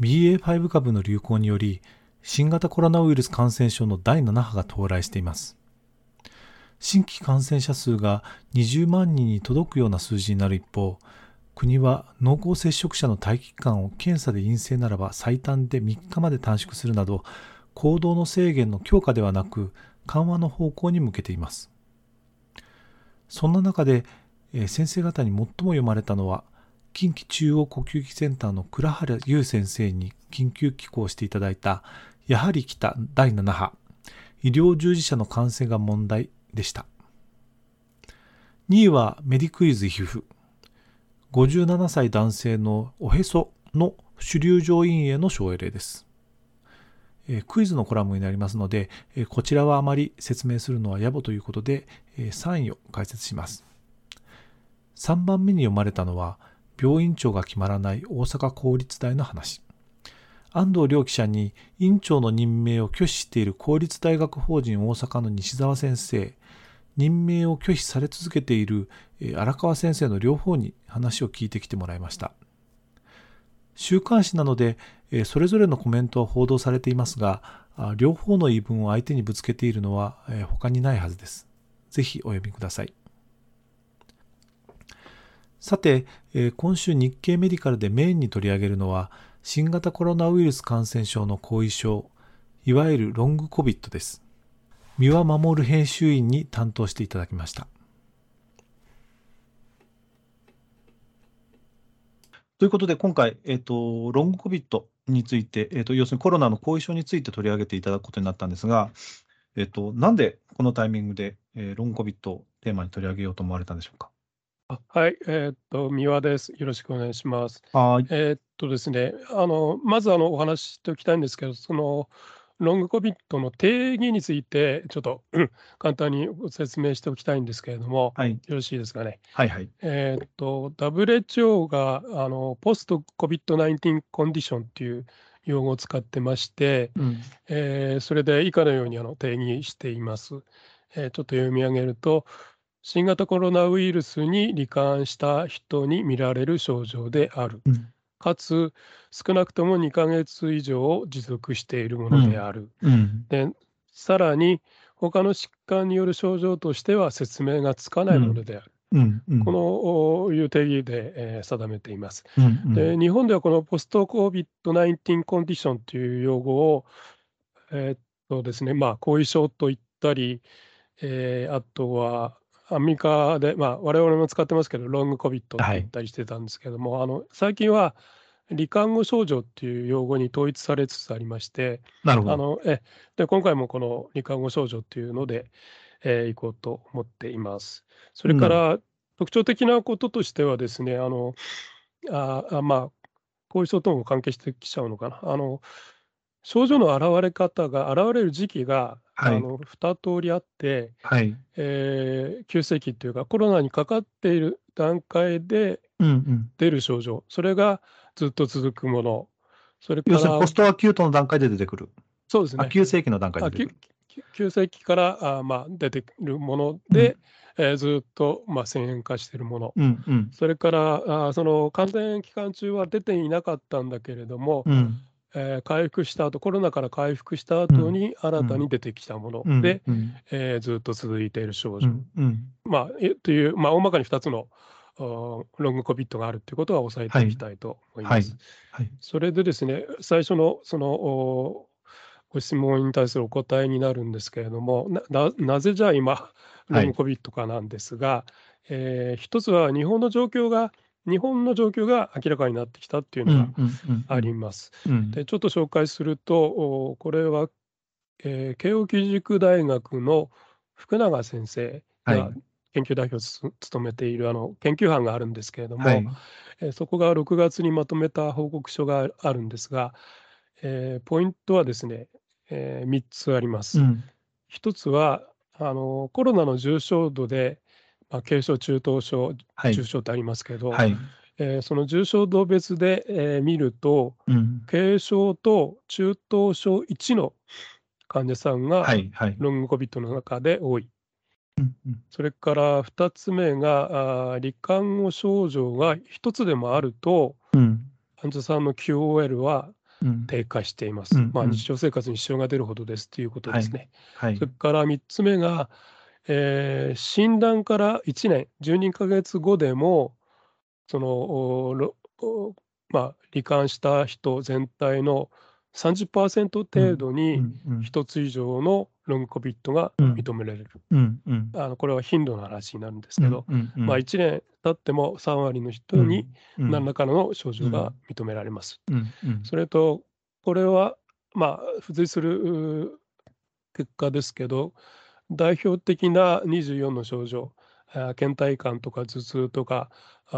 BA.5 株の流行により新型コロナウイルス感染症の第7波が到来しています。新規感染者数が20万人に届くような数字になる一方国は濃厚接触者の待機期間を検査で陰性ならば最短で3日まで短縮するなど行動の制限の強化ではなく緩和の方向に向けています。そんな中で、え先生方に最も読まれたのは近畿中央呼吸器センターの倉原優先生に緊急寄稿していただいたやはり来た第7波医療従事者の感染が問題でした2位はメディクイズ皮膚57歳男性のおへその主流上院への省エレです。クイズのコラムになりますので、こちらはあまり説明するのは野暮ということで、3位を解説します。3番目に読まれたのは、病院長が決まらない大阪公立大の話。安藤良記者に院長の任命を拒否している公立大学法人大阪の西澤先生、任命を拒否され続けている荒川先生の両方に話を聞いてきてもらいました。週刊誌なので、それぞれのコメントは報道されていますが、両方の言い分を相手にぶつけているのは他にないはずです。ぜひお読みください。さて、今週日経メディカルでメインに取り上げるのは、新型コロナウイルス感染症の後遺症、いわゆるロングコビットです。三輪守編集員に担当していただきました。ということで、今回、えっ、ー、と、ロングコビットについて、えっ、ー、と、要するにコロナの後遺症について取り上げていただくことになったんですが、えっ、ー、と、なんでこのタイミングで、えロングコビットをテーマに取り上げようと思われたんでしょうか？はい、えー、っと、三輪です。よろしくお願いします。はい。えー、っとですね、あの、まずあのお話ししておきたいんですけど、その、ロングコビットの定義について、ちょっと、簡単にご説明しておきたいんですけれども、はい、よろしいですかね？はいはい。えっと、WHO があのポスト COVID-19 コンディションっていう用語を使ってまして、うん、えー、それで以下のようにあの定義しています。えー、ちょっと読み上げると、新型コロナウイルスに罹患した人に見られる症状である。うんかつ少なくとも2ヶ月以上持続しているものである。うんうん、でさらに他の疾患による症状としては説明がつかないものである。うんうん、このいう定義で、えー、定めています、うんうん、で。日本ではこのポスト COVID-19 コンディションという用語を、えー、っとですね、まあ、後遺症と言ったり、えー、あとはアメリカで、まあ、我々も使ってますけど、ロングコビットって言ったりしてたんですけども、はい、あの最近は、罹患後症状っていう用語に統一されつつありまして、なるほどあのえで今回もこの罹患後症状っていうので、えー、いこうと思っています。それから、特徴的なこととしてはですね、あのああまあ、後遺症とも関係してきちゃうのかな。あの症状の現れ方が、現れる時期が、はい、あの2通りあって、はい。えー、急性期っていうか、コロナにかかっている段階で出る症状、うんうん、それがずっと続くもの、それから要するにポストアキュートの段階で出てくる。そうですね。急性期の段階で出てくる。急性期からあ、まあ、出てくるもので、うん、えー、ずっと、まあ、遷延化しているもの、うんうん、それからあその感染期間中は出ていなかったんだけれども、うんえー、回復した後コロナから回復した後に新たに出てきたもの。で、うん、えー、ずっと続いている症状、うん、まあ、という、まあ、大まかに2つのロングコビットがあるということは押さえていきたいと思います。はい。はい、それでですね、最初のそのご質問に対するお答えになるんですけれども、ななぜじゃあ今、ロングコビットかなんですが、はい、えー、一つは日本の状況が日本の状況が明らかになってきたっていうのがあります。でちょっと紹介するとこれは、えー、慶應義塾大学の福永先生が研究代表を務めているあの研究班があるんですけれども、はい、えー、そこが6月にまとめた報告書があるんですが、えー、ポイントはですね、えー、3つあります。うん、1つはあのコロナの重症度で、まあ、軽症、中等症、重症ってありますけど、はい、えー、その重症度別で、えー、見ると、うん、軽症と中等症1の患者さんがロングコビットの中で多い。それから2つ目が、あ罹患後症状が1つでもあると、うん、患者さんの QOL は低下しています。うん、まあ、日常生活に支障が出るほどですということですね。はいはい、それから3つ目が、えー、診断から1年、12ヶ月後でも、その、まあ、罹患した人全体の30%程度に1つ以上のロングコビットが認められる。あのこれは頻度の話になるんですけど、まあ、1年経っても3割の人に何らかの症状が認められます。それとこれはまあ付随する結果ですけど代表的な24の症状倦怠感とか頭痛とか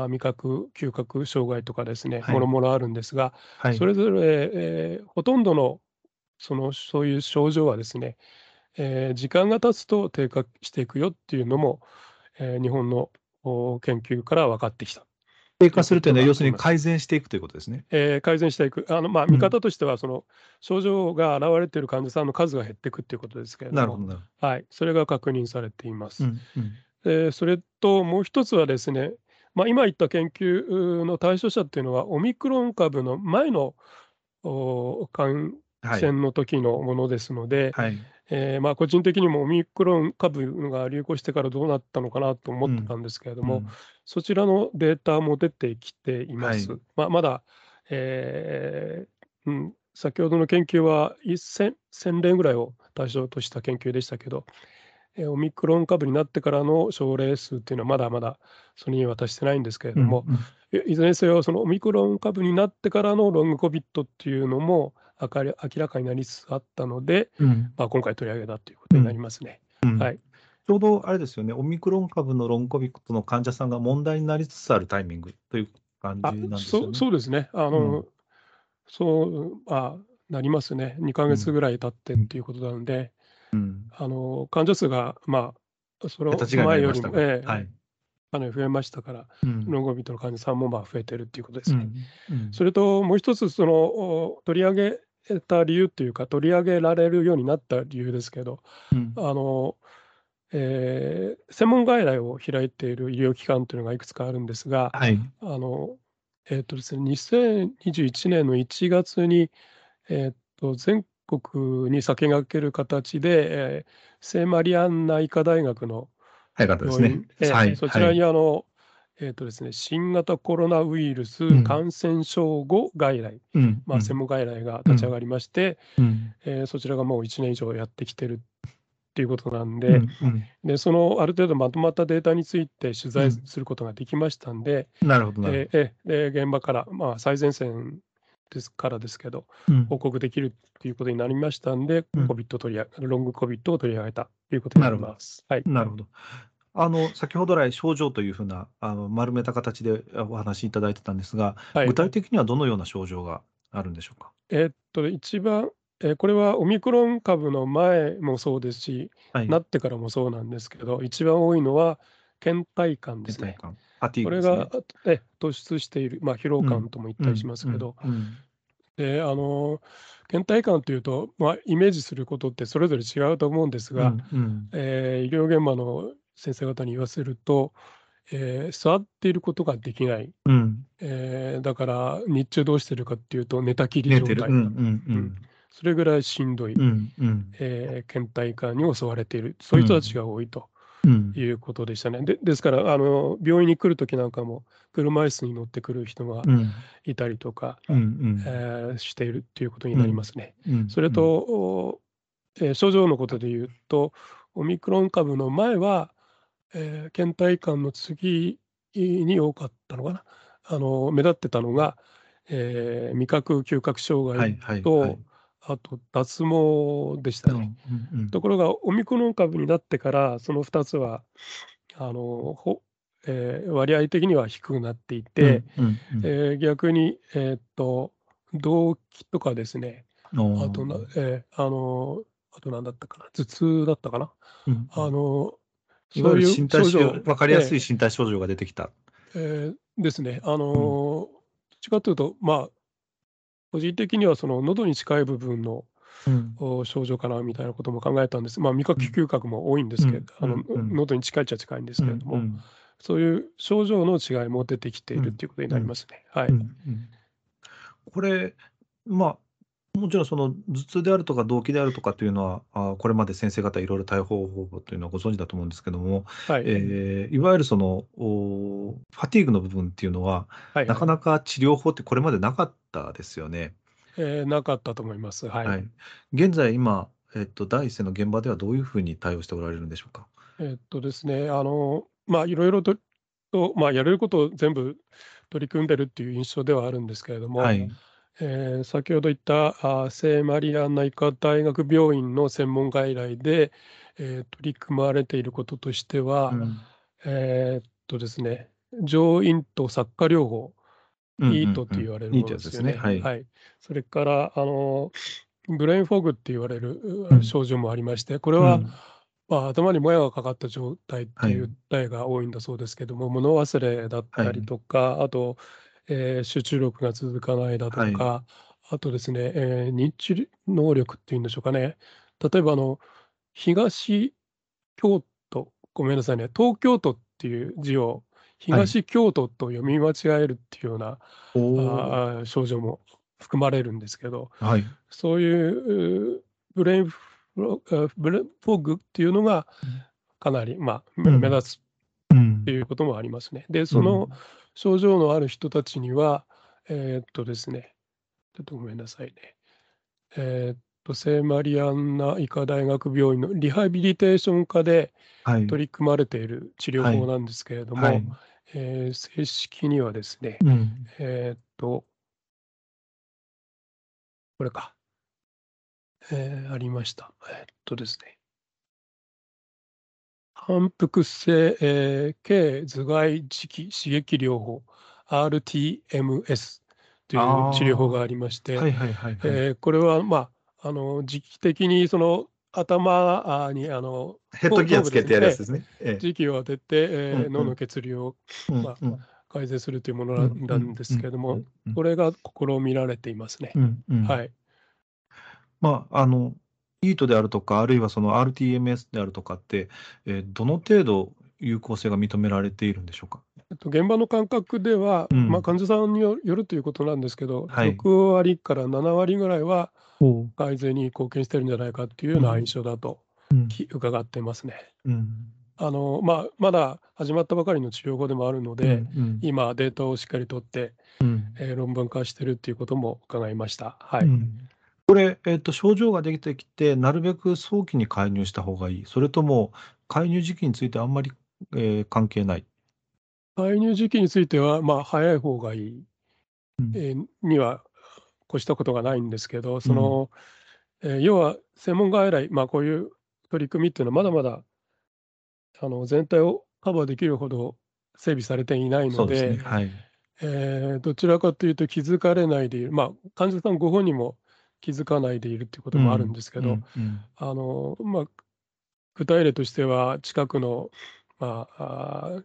味覚嗅覚障害とかですね、もろもろあるんですが、はい、それぞれ、えー、ほとんどのそのそういう症状はですね、えー、時間が経つと低下していくよっていうのも、えー、日本の研究から分かってきた。低下するというのは、要するに改善していくということですね。えー、改善していく、あのまあ、見方としては、その、症状が現れている患者さんの数が減っていくということですけれども、なるほどはい、それが確認されています。うんうん。でそれともう一つはですね、まあ、今言った研究の対象者っていうのは、オミクロン株の前の感染の時のものですので、はいえー、まあ、個人的にもオミクロン株が流行してからどうなったのかなと思ってたん。ですけれども、うん。うん、そちらのデータも出てきています。はい、まあ、まだ、えーうん、先ほどの研究は1000 1000例ぐらいを対象とした研究でしたけど、オミクロン株になってからの症例数っていうのはまだまだそれには達してないんですけれども、うんうん、いずれにせよそのオミクロン株になってからのロングコビットっていうのも明らかになりつつあったので、うん、まあ、今回取り上げたということになりますね。うん。うん、はい。ちょうどあれですよね、オミクロン株のロングコビットの患者さんが問題になりつつあるタイミングという感じなんですよね。そそうですね。あの、そうあなりますね。2か月ぐらい経ってっていうことなので、うん、あの患者数が、まあ、その前よりも、えーはい、かなり増えましたから、うん、ロンゴビットの患者さんもまあ増えてるっていうことですね。うん。うん、それともう一つその取り上げた理由っていうか取り上げられるようになった理由ですけど、あのえー、専門外来を開いている医療機関というのがいくつかあるんですが、はい、あのえーとですね、2021年の1月に、えーと全国に先駆ける形で、えー、聖マリアンナ医科大学の病院、ですね。えーはい、そちらにあの、はい、えーとですね、新型コロナウイルス感染症後外来、うん、まあ、専門外来が立ち上がりまして、うん、えー、そちらがもう1年以上やってきてるっていうことなんでうん。うん、でそのある程度まとまったデータについて取材することができましたんで、なるほどえー、で現場から、まあ、最前線ですからですけど、うん、報告できるということになりましたんで、うん、COVID 取りロング COVID を取り上げたということになります。はい、なるほど。あの先ほど来、症状というふうなあの丸めた形でお話しいただいてたんですが、はい、具体的にはどのような症状があるんでしょうか？えー、っと、一番、えー、これはオミクロン株の前もそうですし、はい、なってからもそうなんですけど、一番多いのは倦怠感ですね。これがえ突出している、まあ、疲労感とも言ったりしますけど、であの倦怠感というと、まあ、イメージすることってそれぞれ違うと思うんですが、うん。うん、えー、医療現場の先生方に言わせると、えー、座っていることができない、うん、えー、だから日中どうしてるかっていうと寝たきり状態、うんうんうん、それぐらいしんどい、うんうん、えー、倦怠感に襲われている。そういう人たちが多いと。いうことでしたね。でですからあの病院に来る時なんかも車椅子に乗ってくる人がいたりとか、うん、えー、しているということになりますね。うん、それと、えー、症状のことで言うとオミクロン株の前は、えー、倦怠感の次に多かったのかな。あの目立ってたのが、えー、味覚嗅覚障害と、はいはいはい。あと脱毛でしたね。うんうんうん、ところがオミクロン株になってからその2つはあのほえー、割合的には低くなっていて、え逆に、えー、っと動悸とかですね、あとな、えー、あのあと何だったかな、頭痛だったかな、うん、あのそういう身体症状、分かりやすい身体症状が出てきた。えー、ですね、あの、うん、どっちかというと、まあ、個人的にはその喉に近い部分の、うん、症状かなみたいなことも考えたんです。まあ、味覚嗅覚も多いんですけど、うん、あの、喉に近いっちゃ近いんですけれども、そういう症状の違いも出てきているということになりますね。はい。これ、まあ、もちろんその頭痛であるとか動悸であるとかというのは、あこれまで先生方いろいろ対応方法というのはご存知だと思うんですけども、はいえー、いわゆるそのおファティーグの部分っていうのは、はいはい、なかなか治療法ってこれまでなかったですよね。えー、なかったと思います。はい。はい、現在今、えっと、第一線の現場ではどういうふうに対応しておられるんでしょうか？えっとですね、あの、まあ、いろいろと、とまあ、やれることを全部取り組んでるっていう印象ではあるんですけれども、はい、えー、先ほど言ったあ聖マリアン内科大学病院の専門外来で、えー、取り組まれていることとしては、うん、えー、っとですね、上咽頭作家療法、イートと言われるものですよね。はい、はい、それからあのブレインフォグって言われる症状もありまして、これは、うん。まあ、頭にもやがかかった状態っていう訴えが多いんだそうですけども、はい、物忘れだったりとか、はい、あと、えー、集中力が続かないだとか、はい、あとですね、えー、認知能力っていうんでしょうかね、例えばあの東京都、ごめんなさいね、東京都っていう字を東京都と読み間違えるっていうような、あ症状も含まれるんですけど、そういうブレインブレフォーグっていうのがかなり、まあ、目立つっていうこともありますね。で、その症状のある人たちには、えー、っとですね、ちょっとごめんなさいね。えー、っと、聖マリアンナ医科大学病院のリハビリテーション科で取り組まれている治療法なんですけれども、はいはい、えー、正式にはですね、うん、えっと、これか。えー、ありました。えー、っとですね。反復性、えー、軽頭蓋磁気刺激療法 RTMS という治療法がありまして、これは、まあ、あの時期的にその頭にあのヘッドギアつけてやるやつですね。時期を当てて、えー、脳の血流を、まあ、改善するというものなんですけれども、これが試みられていますね。はい。まあ、あの、イートであるとか、あるいはその RTMS であるとかって、えー、どの程度有効性が認められているんでしょうか？えっと、現場の感覚では、うん、まあ、患者さんによるということなんですけど、はい、6割から7割ぐらいは改善に貢献してるんじゃないかっていうような印象だと、うん、伺ってますね。うん。あのまあ、まだ始まったばかりの治療法でもあるので、うんうん、今、データをしっかり取って、うん、えー、論文化してるっていうことも伺いました。はい、うんこれ、えっと、症状ができてきて、なるべく早期に介入した方がいい。それとも、介入時期についてあんまり、えー関係ない。介入時期については、まあ、早い方がいい、うんえーには越したことがないんですけど、その、えー要は専門外来、まあ、こういう取り組みっていうのは、まだまだあの全体をカバーできるほど整備されていないので、ね。はい。えーどちらかというと気づかれないでいる、まあ、患者さんご本人も気づかないでいるっていうこともあるんですけど、うんうんあのまあ、具体例としては近くの、まあ、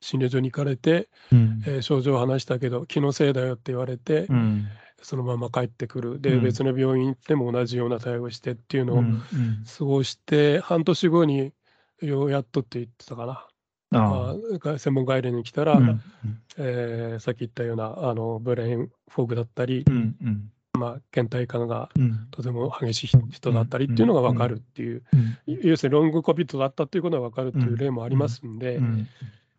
診療所に行かれて、うん、えー、症状を話したけど気のせいだよって言われて、うん、そのまま帰ってくる。で、うん、別の病院行っても同じような対応してっていうのを過ごして、半年後にようやっとって言ってたかな。ああ。専門外来に来たら、うん、えー、さっき言ったようなあのブレインフォーグだったり、うんうん、まあ、倦怠感がとても激しい人だったりっていうのが分かるっていう、要するにロングコビットだったっていうことが分かるっていう例もありますんで、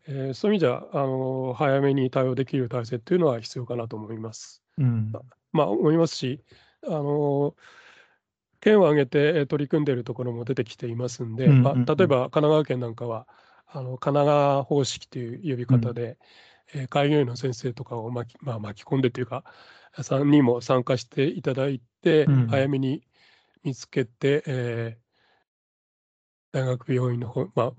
えー、そういう意味じゃあの早めに対応できる体制っていうのは必要かなと思います。うん、まあ思いますしあの県を挙げて取り組んでいるところも出てきていますんで、まあ、例えば神奈川県なんかはあの神奈川方式という呼び方で、うん、えー、開業医の先生とかを巻き,、まあ、巻き込んでというかさんにも参加していただいて、うん、早めに見つけて、えー、大学病院の方、ま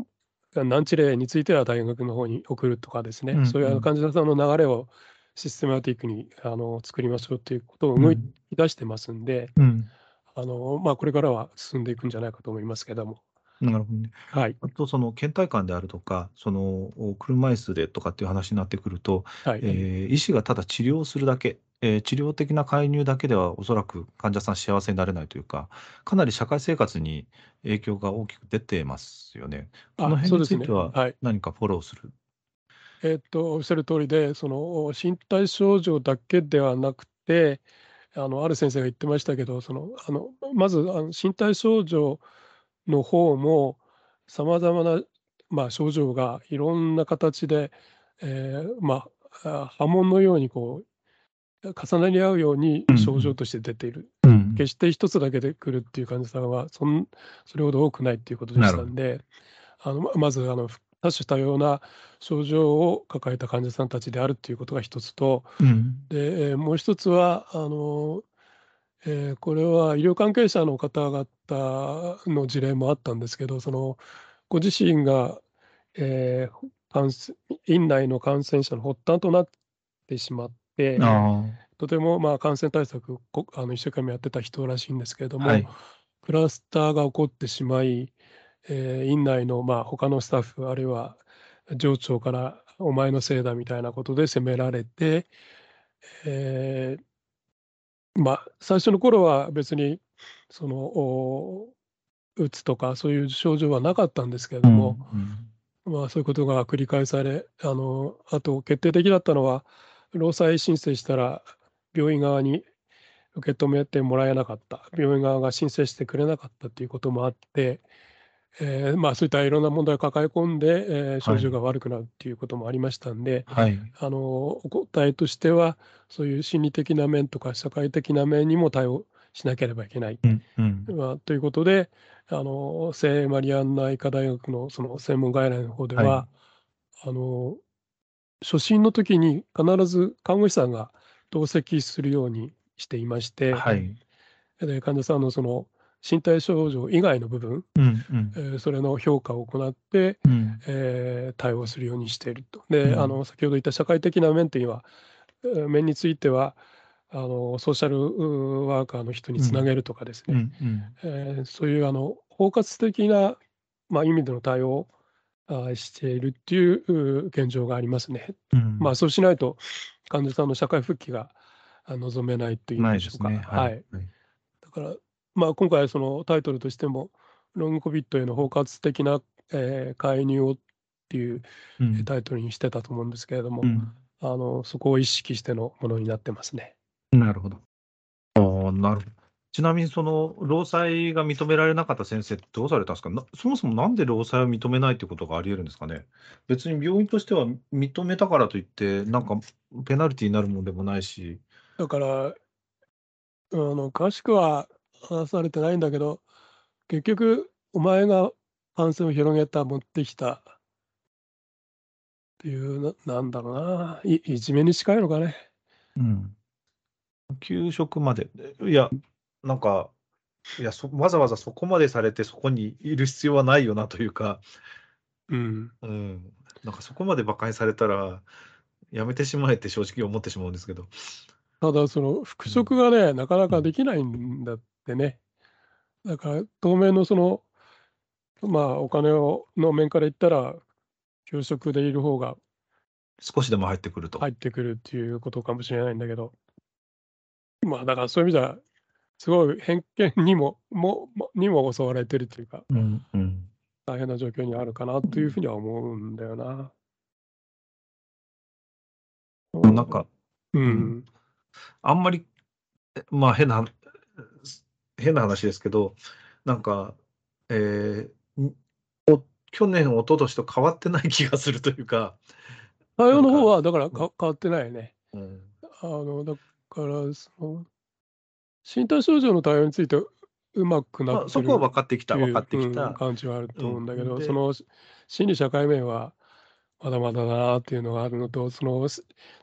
あ、難治例については大学の方に送るとかですね、うんうん、そういう患者さんの流れをシステマティックにあの作りましょうということを動き出してますんで、うん、あのまあ、これからは進んでいくんじゃないかと思いますけども。なるほどね。はい。あと、その倦怠感であるとか、その車椅子でとかっていう話になってくると、はい、えー、医師がただ治療するだけ、えー、治療的な介入だけではおそらく患者さん幸せになれないというか、かなり社会生活に影響が大きく出てますよね。この辺については何かフォローする？えっと、おっしゃる通りで、その身体症状だけではなくて、あのある先生が言ってましたけど、そのあのまずあの身体症状の方も、さまざまな、まあ、症状がいろんな形で、えー、まあ、波紋のようにこう重なり合うように症状として出ている。うん、決して一つだけで来るっていう患者さんはそんそれほど多くないっていうことでしたんで、あのまずあの多種多様な症状を抱えた患者さんたちであるということが一つと、うん、でもう一つはあの、えー、これは医療関係者の方々の事例もあったんですけどそのご自身が、えー、感院内の感染者の発端となってしまってとてもまあ感染対策あの一生懸命やってた人らしいんですけれども、はい、クラスターが起こってしまいえー、院内のまあ他のスタッフあるいは上長からお前のせいだみたいなことで責められて、えー、まあ最初の頃は別にそのうつとかそういう症状はなかったんですけれども、うんうん、まあ、そういうことが繰り返されあのあと決定的だったのは労災申請したら病院側に受け止めてもらえなかった。病院側が申請してくれなかったということもあってえー、まあ、そういったいろんな問題を抱え込んで、えー、症状が悪くなるっていうこともありましたんで、はい、あのお答えとしては、そういう心理的な面とか社会的な面にも対応しなければいけない。うんうん。まあ、ということで、あの聖マリアンナ医科大学のその専門外来の方では、はい、あの初診の時に必ず看護師さんが同席するようにしていまして、はい、で患者さんのその身体症状以外の部分、うんうん。えー、それの評価を行って、うん、えー、対応するようにしていると。で、うん、あの先ほど言った社会的な面というのは面についてはあのソーシャルワーカーの人につなげるとかですね、えそういうあの包括的な、まあ、意味での対応をしているっていう現状がありますね。うん、まあそうしないと患者さんの社会復帰が望めないというんでしょうか。ね、はい、はい、だからまあ、今回そのタイトルとしてもロングコビットへの包括的な、えー、介入をっていうタイトルにしてたと思うんですけれども、うん、あのそこを意識してのものになってますね。なるほど。あなるほど。ちなみにその労災が認められなかった先生ってどうされたんですか？そもそもなんで労災を認めないってことがあり得るんですかね？別に病院としては認めたからといってなんかペナルティーになるもんでもないし。だからあの詳しくは話されてないんだけど、結局、お前が感染を広げた、持ってきたっていう、ななんだろうな、いいじめに近いのかね。うん。給食まで、いや、なんか、いやそ、わざわざそこまでされて、そこにいる必要はないよなというか、うん。うん、なんかそこまで馬鹿にされたら、やめてしまえって正直思ってしまうんですけど。ただ、その復職がね、なかなかできないんだっでね。だから当面のその、まあお金をの面から言ったら、給食でいる方が少しでも入ってくると。入ってくるっていうことかもしれないんだけど、まあだからそういう意味では、すごい偏見にももにも襲われてるというか、うんうん、大変な状況にあるかなというふうには思うんだよな。なんか、うん、あんまり、まあ変な変な話ですけど、なんか、えー、去年、一昨年と変わってない気がするというか。対応の方は、だからか変わってないね。うん、あのだからその、身体症状の対応についてうまくなってる、まあ、そこは分かってきた、分かってきた。感じはあると思うんだけど、うん、その心理社会面はまだまだだなっていうのがあるのと、その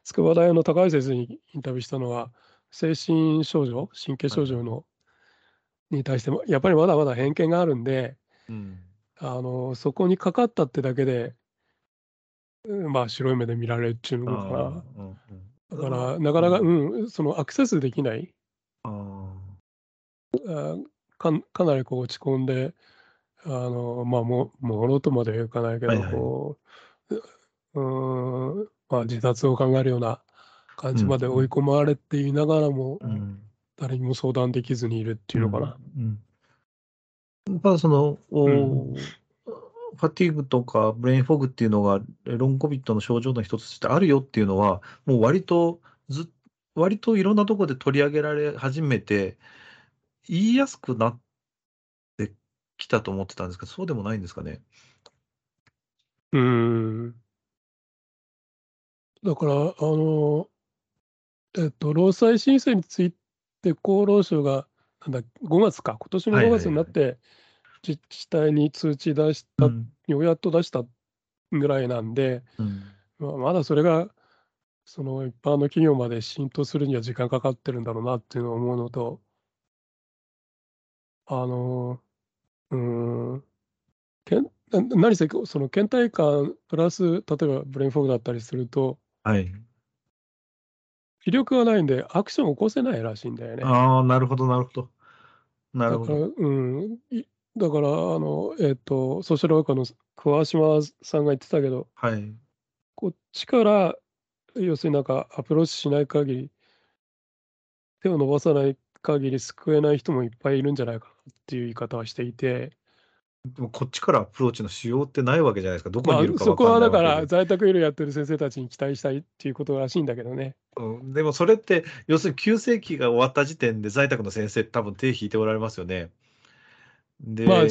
筑波大の高井先生にインタビューしたのは、精神症状、神経症状のに対しても、やっぱりまだまだ偏見があるんで、うん、あのそこにかかったってだけで、まあ、白い目で見られるっていうのか。な。うんうん、だから、なかなか、うん、そのアクセスできない。あかかなりこう落ち込んで、あのまあ、ももろとまではいかないけど、はいはい、こう、うんまあ、自殺を考えるような感じまで追い込まれていながらも、うん、誰にも相談できずにいるっていうのかな。うん、うん、まあそのお、うんファティーグとかブレインフォグっていうのがロングコビットの症状の一つとしてあるよっていうのは、もう割とず、割といろんなところで取り上げられ始めて、言いやすくなってきたと思ってたんですけど、そうでもないんですかね。うん。だから、あの、えっと、労災申請について厚労省が、なんだ、5月か、今年の5月になって、自治体に通知出した、うん、ようやっと出したぐらいなんで、うん、まあ、まだそれがその一般の企業まで浸透するには時間かかってるんだろうなっていうのを思うのと、あの、うん、けん何せその倦怠感プラス例えばブレインフォグだったりすると、はい、気力がないんでアクションを起こせないらしいんだよね。ああ、なるほど、なるほど。なるほど。うん、だから、あの、えっ、と、ソーシャルワーカーの桑島さんが言ってたけど、はい。こっちから、要するになんかアプローチしない限り、手を伸ばさない限り救えない人もいっぱいいるんじゃないかなっていう言い方はしていて、でもこっちからアプローチのしようってないわけじゃないですか。どこにいるかそこはだから在宅医療やってる先生たちに期待したいっていうことらしいんだけどね。うん、でもそれって、要するに急性期が終わった時点で在宅の先生多分手引いておられますよね。で、まあ、あ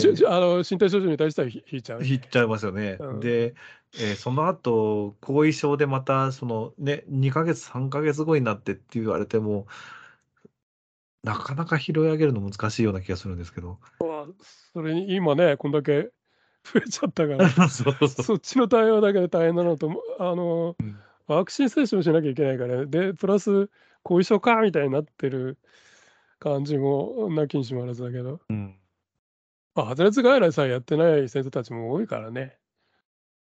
の身体症状に対しては引いちゃう。引いちゃいますよね。うん、で、えー、その後後遺症でまたそのね2か月3か月後になってって言われてもなかなか拾い上げるの難しいような気がするんですけど。それに今ねこんだけ増えちゃったから そっちの対応だけで大変なのとあの、うん、ワクチン接種をしなきゃいけないからでプラス後遺症かみたいになってる感じもなきにしもあらずだけど。うんまあ、発熱外来さえやってない先生たちも多いからね。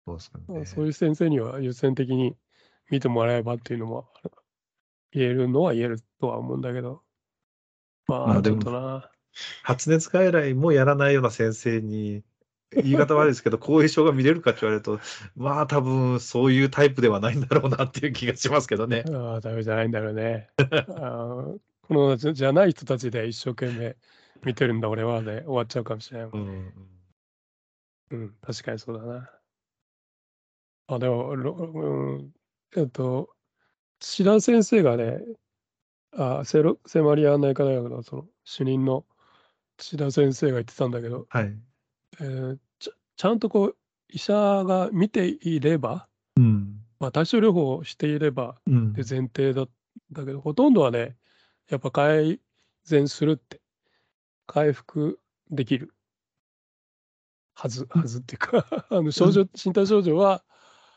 そうですかね。そういう先生には優先的に見てもらえばっていうのも言えるのは言えるとは思うんだけど。まあ、ちょっとな。発熱外来もやらないような先生に、言い方悪いですけど、後遺症が見れるかって言われると、まあ多分そういうタイプではないんだろうなっていう気がしますけどね。ああ、ダメじゃないんだろうね。あこのじゃない人たちで一生懸命見てるんだ俺はで終わっちゃうかもしれないもん。うん、うん、確かにそうだな。あ、でも、うん、えっと、土田先生がね、あセロセマリア内科大学のその主任の土田先生が言ってたんだけど、はい。えー、ちちゃんとこう医者が見ていれば、うん。まあ、対症療法をしていればって前提だだけど、ほとんどはねやっぱ改善するって回復できるはず、はずっていうか あの症状、身体症状は、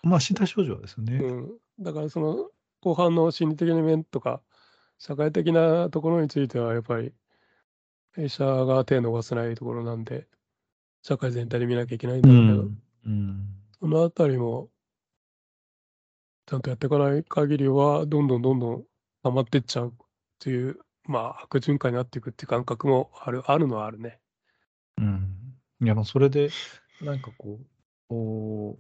まあ身体症状ですよね。うん、だからその後半の心理的な面とか、社会的なところについては、やっぱり、医者が手を伸ばせないところなんで、社会全体で見なきゃいけないんだけど、うんうん、そのあたりも、ちゃんとやっていかない限りは、どんどんどんどん溜まってっちゃうっていうまあ、悪循環になっていくっていう感覚もある、あるのはあるね。うん。いや、それで、なんかこう、こ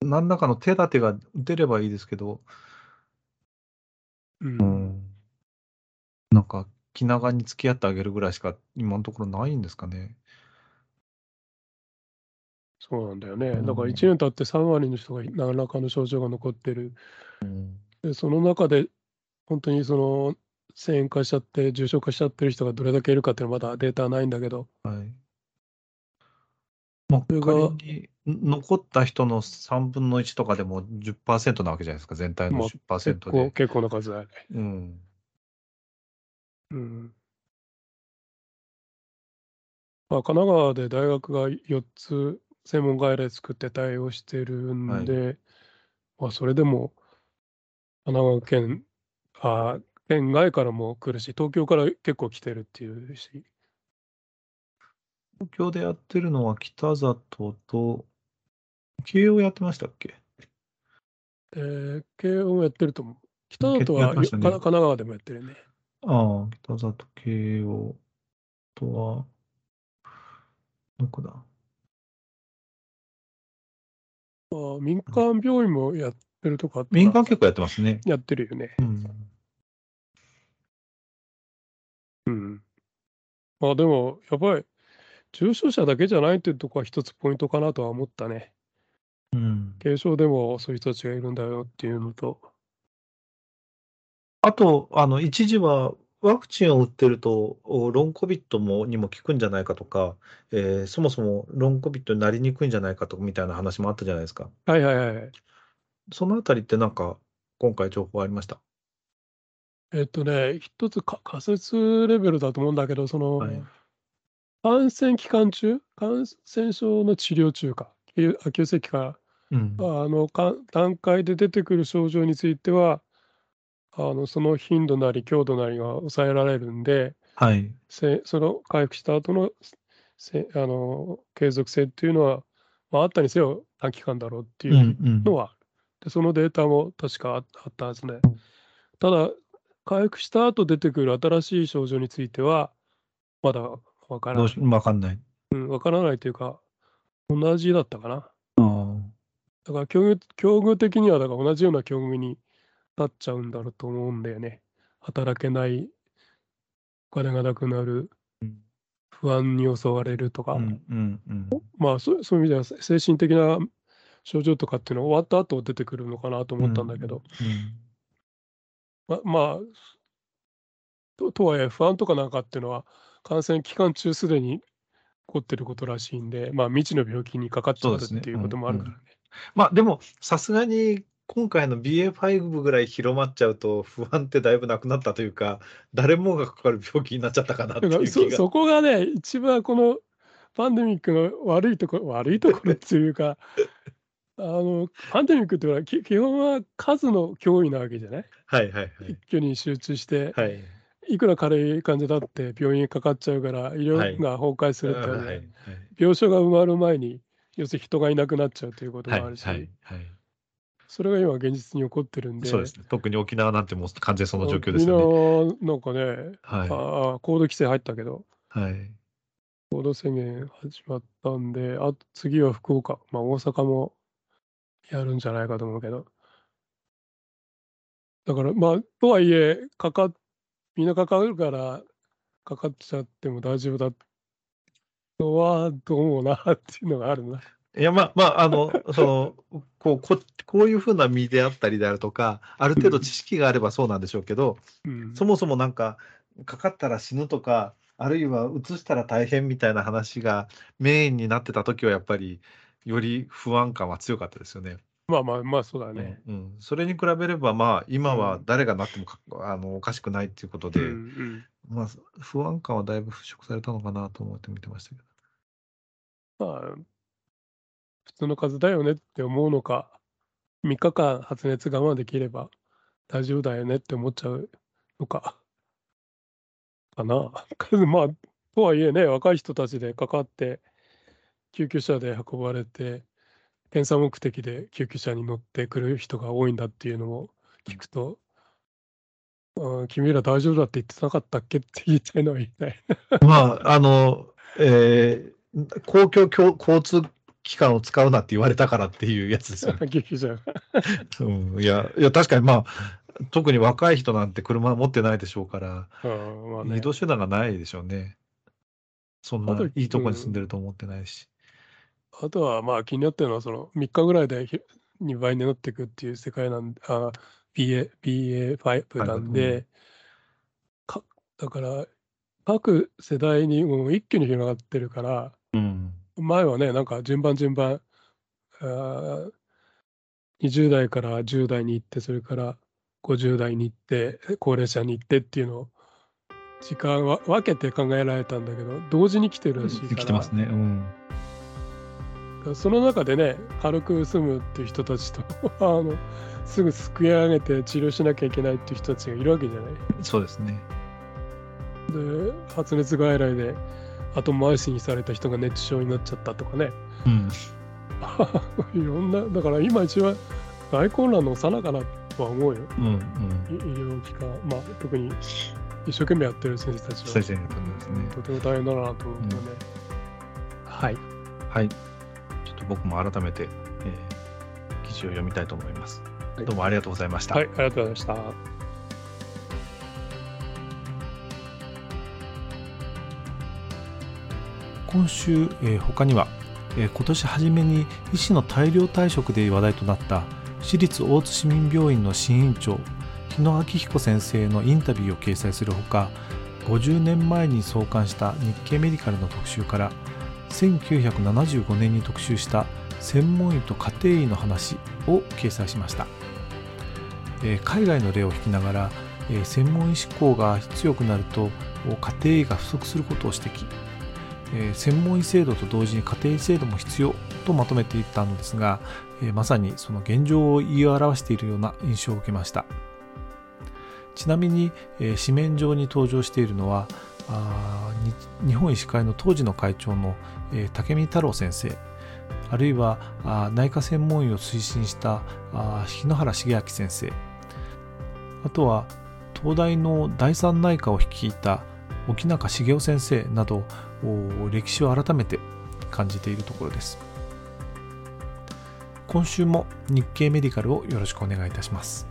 う、何らかの手立てが出ればいいですけど、うん。うん、なんか、気長に付き合ってあげるぐらいしか、今のところないんですかね。そうなんだよね。だから1年経って3割の人が何らかの症状が残ってる。うん、でその中で、本当にその遷延化しちゃって、重症化しちゃってる人がどれだけいるかっていうのはまだデータはないんだけど、はい。まあ、仮に残った人の3分の1とかでも10%なわけじゃないですか、全体の10%結構で。結構な数だよね。うん。うん。まあ、神奈川で大学が4つ専門外来作って対応してるんで、まあ、それでも神奈川県、あ県外からも来るし、東京から結構来てるっていうし。東京でやってるのは北里と、慶応やってましたっけ？えー、慶応もやってると思う。北里は、ね、神奈川でもやってるね。ああ、北里、慶応とは、どこだ？あ民間病院もやってるとか民間結構やってますね。やってるよね。うん。うん。まあでも、やっぱり、重症者だけじゃないっていうところは一つポイントかなとは思ったね。うん。軽症でもそういう人たちがいるんだよっていうのと。あと、あの、一時はワクチンを打ってると、ロンコビットもにも効くんじゃないかとか、えー、そもそもロンコビットになりにくいんじゃないかとかみたいな話もあったじゃないですか。はいはいはい。そのあたりってなんか、今回情報ありました？えっとね、一つか仮説レベルだと思うんだけど、その、はい、感染期間中、感染症の治療中か、急性期か、うん、あのか段階で出てくる症状については、あのその頻度なり強度なりが抑えられるんで、はい、せその回復した後のせあの継続性っていうのは、まあ、あったにせよ短期間だろうっていうのは、うんうん、でそのデータも確かあったはずね。ただ、回復した後出てくる新しい症状については、まだわからない。わかんない。うん、わからないというか、同じだったかな。だから境遇、境遇的には、だから同じような境遇になっちゃうんだろうと思うんだよね。働けない、お金がなくなる、不安に襲われるとか、うんうんうん、まあそそういう意味では精神的な症状とかっていうのは終わった後出てくるのかなと思ったんだけど、うんうん、ままあととはいえ不安とかなんかっていうのは感染期間中すでに起こってることらしいんで、まあ、未知の病気にかかっちゃうっていうこともあるからね。ね。うんうん、まあでもさすがに今回の BA.5 ぐらい広まっちゃうと、不安ってだいぶなくなったというか、誰もがかかる病気になっちゃったかなっていう そそこがね、一番このパンデミックの悪いところ、悪いところっていうか、あのパンデミックっていうのは基本は数の脅威なわけじゃない？はいはいはい。一挙に集中して、はい、いくら軽い患者だって病院にかかっちゃうから、医療が崩壊するって、ねはいはい、病床が埋まる前に、要するに人がいなくなっちゃうということもあるし。はいはいはいそれが今現実に起こってるんで。そうですね。特に沖縄なんてもう完全その状況ですよね。沖縄なんかね、はい、ああ、行動規制入ったけど、はい。行動制限始まったんで、あ次は福岡、まあ大阪もやるんじゃないかと思うけど。だからまあ、とはいえ、かかみんなかかるから、かかっちゃっても大丈夫だとはどうもなっていうのがあるな。いや、まあ、まあ、あの、その、こう、ここういうふうな身であったりであるとか、ある程度知識があればそうなんでしょうけど、うん、そもそもなんか、かかったら死ぬとか、あるいはうつしたら大変みたいな話がメインになってた時は、やっぱり、より不安感は強かったですよね。まあまあまあ、そうだね。うん、それに比べれば、まあ、今は誰がなってもあのおかしくないっていうことで、うんうん、まあ、不安感はだいぶ払拭されたのかなと思って見てましたけど。まあ、普通の風邪だよねって思うのか、3日間発熱我慢できれば大丈夫だよねって思っちゃうのか、かな。まあ、とはいえね、若い人たちでかかって、救急車で運ばれて、検査目的で救急車に乗ってくる人が多いんだっていうのを聞くと、うん、君ら大丈夫だって言ってなかったっけって言いたいのは言いたい。まあ、あの、えー、公共交通機関を使うなって言われたからっていうやつですよね。うん、いや、いや、確かにまあ、特に若い人なんて車持ってないでしょうから、まあね、移動手段がないでしょうね。そんないいとこに住んでると思ってないし。あとは、まあ気になってるのは、その3日ぐらいで2倍になっていくっていう世界なんで、あ BA、BA5 なんで、うん、かだから、各世代にもう一気に広がってるから、うん前はね、なんか順番順番、あ20代から10代に行って、それから50代に行って、高齢者に行ってっていうのを、時間は分けて考えられたんだけど、同時に来てるらしいから。来てますね。うん。その中でね、軽く済むっていう人たちと あの、すぐすくい上げて治療しなきゃいけないっていう人たちがいるわけじゃない。そうですね。で、発熱外来で後回しにされた人が熱中症になっちゃったとかね、うん、いろんなだから今一番大混乱のさなかなとは思うよ、うんうん、医療機関、まあ、特に一生懸命やってる先生たちは、先生ね、とても大変だなと思うね、うん、はい、はい、ちょっと僕も改めて、えー、記事を読みたいと思います、はい、どうもありがとうございました。はいありがとうございました今週、えー、他には、えー、今年初めに医師の大量退職で話題となった私立大津市民病院の新院長日野明彦先生のインタビューを掲載するほか50年前に創刊した日経メディカルの特集から1975年に特集した専門医と家庭医の話を掲載しました、えー、海外の例を引きながら、えー、専門医志向が強くなると家庭医が不足することを指摘、えー、専門医制度と同時に家庭医制度も必要とまとめていったのですが、えまさにその現状を言い表しているような印象を受けました。ちなみに、え紙面上に登場しているのはあ日本医師会の当時の会長の、え竹見太郎先生あるいはあ内科専門医を推進したあ日野原茂明先生あとは東大の第三内科を率いた沖中茂雄先生など歴史を改めて感じているところです。今週も日経メディカルをよろしくお願いいたします。